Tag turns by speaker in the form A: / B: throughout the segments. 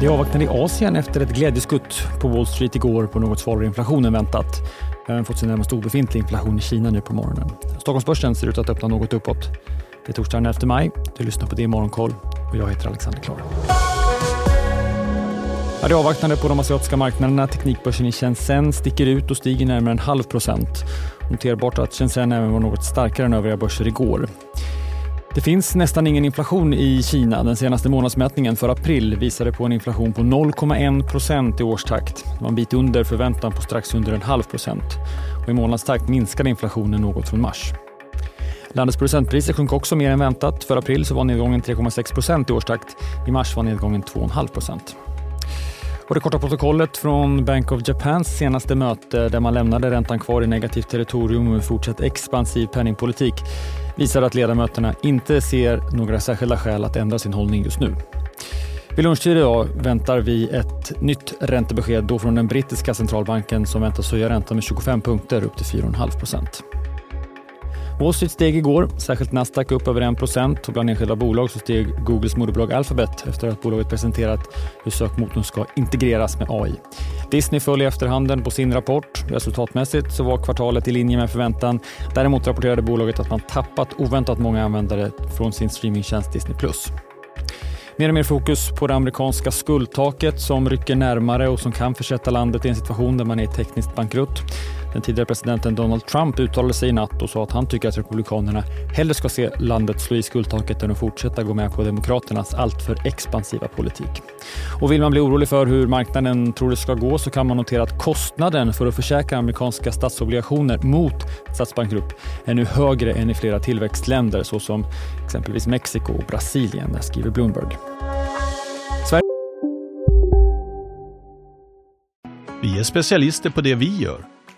A: Det avvaktade avvaktande i Asien efter ett glädjeskutt på Wall Street igår på något svalare inflation än väntat. Vi har även fått sin närmast obefintlig inflation i Kina nu på morgonen. Stockholmsbörsen ser ut att öppna något uppåt. Det är torsdagen 11 maj. Du lyssnar på det i Morgonkoll och jag heter Alexander Klar. Ja, det är avvaktande på de asiatiska marknaderna. Teknikbörsen i Shenzhen sticker ut och stiger närmare en halv procent. Noterbart att Shenzhen även var något starkare än övriga börser igår. Det finns nästan ingen inflation i Kina. Den senaste månadsmätningen för april visade på en inflation på 0,1 procent i årstakt. Det var en bit under förväntan på strax under en halv procent. Och I månadstakt minskade inflationen något från mars. Landets producentpriser sjönk också mer än väntat. För april så var nedgången 3,6 procent i årstakt. I mars var nedgången 2,5 procent. Och det korta protokollet från Bank of Japans senaste möte där man lämnade räntan kvar i negativt territorium med fortsatt expansiv penningpolitik visar att ledamöterna inte ser några särskilda skäl att ändra sin hållning just nu. Vid lunchtid idag väntar vi ett nytt räntebesked då från den brittiska centralbanken som väntas höja räntan med 25 punkter upp till 4,5 procent. Wall Street steg igår, särskilt Nasdaq upp över 1 procent och bland enskilda bolag så steg Googles moderbolag Alphabet efter att bolaget presenterat hur sökmotorn ska integreras med AI. Disney föll i efterhanden på sin rapport. Resultatmässigt så var kvartalet i linje med förväntan. Däremot rapporterade bolaget att man tappat oväntat många användare från sin streamingtjänst Disney+. Mer och mer fokus på det amerikanska skuldtaket som rycker närmare och som kan försätta landet i en situation där man är tekniskt bankrutt. Den tidigare presidenten Donald Trump uttalade sig i natt och sa att han tycker att Republikanerna hellre ska se landet slå i skuldtaket än att fortsätta gå med på Demokraternas alltför expansiva politik. Och vill man bli orolig för hur marknaden tror det ska gå så kan man notera att kostnaden för att försäkra amerikanska statsobligationer mot statsbankgrupp är nu högre än i flera tillväxtländer såsom exempelvis Mexiko och Brasilien, där skriver Bloomberg.
B: Vi är specialister på det vi gör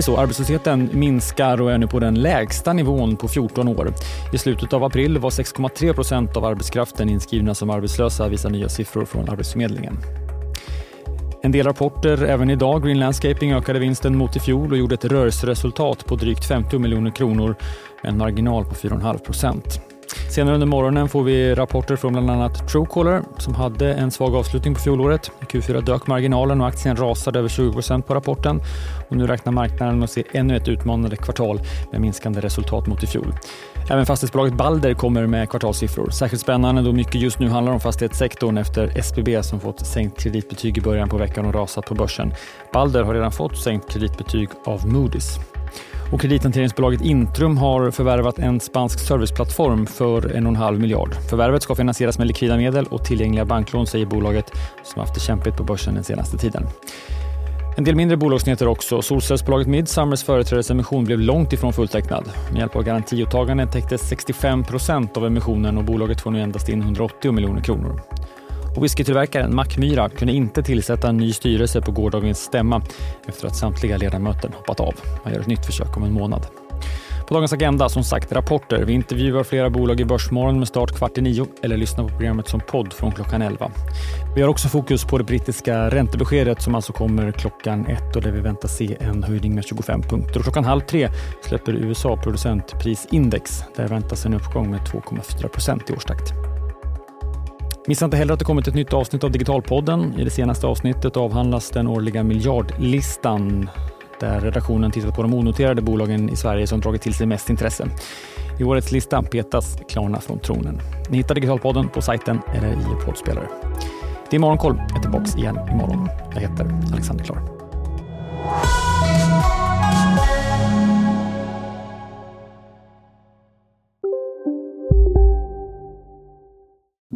A: Så arbetslösheten minskar och är nu på den lägsta nivån på 14 år. I slutet av april var 6,3 procent av arbetskraften inskrivna som arbetslösa visar nya siffror från Arbetsförmedlingen. En del rapporter även idag. Green Landscaping ökade vinsten mot i fjol och gjorde ett rörelseresultat på drygt 50 miljoner kronor med en marginal på 4,5 procent. Senare under morgonen får vi rapporter från bland annat Truecaller som hade en svag avslutning på fjolåret. I Q4 dök marginalen och aktien rasade över 20% på rapporten. Och nu räknar marknaden med att se ännu ett utmanande kvartal med minskande resultat mot i fjol. Även fastighetsbolaget Balder kommer med kvartalssiffror. Särskilt spännande då mycket just nu handlar om fastighetssektorn efter SBB som fått sänkt kreditbetyg i början på veckan och rasat på börsen. Balder har redan fått sänkt kreditbetyg av Moody's. Och kredithanteringsbolaget Intrum har förvärvat en spansk serviceplattform för en och en halv miljard. Förvärvet ska finansieras med likvida medel och tillgängliga banklån, säger bolaget som haft det kämpigt på börsen den senaste tiden. En del mindre bolagsnyheter också. Solcellsbolaget Midsummers företrädesemission blev långt ifrån fulltecknad. Med hjälp av garantiåtaganden täcktes 65 procent av emissionen och bolaget får nu endast in 180 miljoner kronor. Och whiskytillverkaren Mackmyra kunde inte tillsätta en ny styrelse på gårdagens stämma efter att samtliga ledamöter hoppat av. Man gör ett nytt försök om en månad. På dagens agenda som sagt rapporter. Vi intervjuar flera bolag i Börsmorgon med start kvart i nio eller lyssnar på programmet som podd från klockan 11. Vi har också fokus på det brittiska räntebeskedet som alltså kommer klockan ett och där vi väntar se en höjning med 25 punkter. Och klockan halv tre släpper USA producentprisindex. Där väntas en uppgång med 2,4 procent i årstakt. Missa inte heller att det kommit ett nytt avsnitt av Digitalpodden. I det senaste avsnittet avhandlas den årliga miljardlistan där redaktionen tittat på de onoterade bolagen i Sverige som dragit till sig mest intresse. I årets lista petas Klarna från tronen. Ni hittar Digitalpodden på sajten eller i poddspelare. Det är Morgonkoll. Jag är tillbaka igen imorgon. Jag heter Alexander Klar.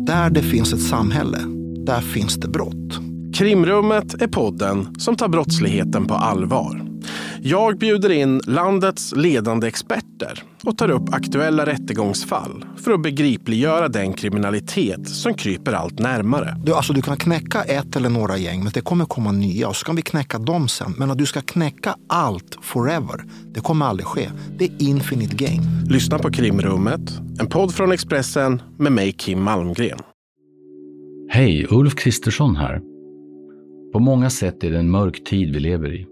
C: Där det finns ett samhälle, där finns det brott.
D: Krimrummet är podden som tar brottsligheten på allvar. Jag bjuder in landets ledande experter och tar upp aktuella rättegångsfall för att begripliggöra den kriminalitet som kryper allt närmare.
C: Du, alltså, du kan knäcka ett eller några gäng, men det kommer komma nya och så kan vi knäcka dem sen. Men att du ska knäcka allt forever, det kommer aldrig ske. Det är infinite gain.
D: Lyssna på Krimrummet, en podd från Expressen med mig Kim Malmgren.
E: Hej, Ulf Kristersson här. På många sätt är det en mörk tid vi lever i.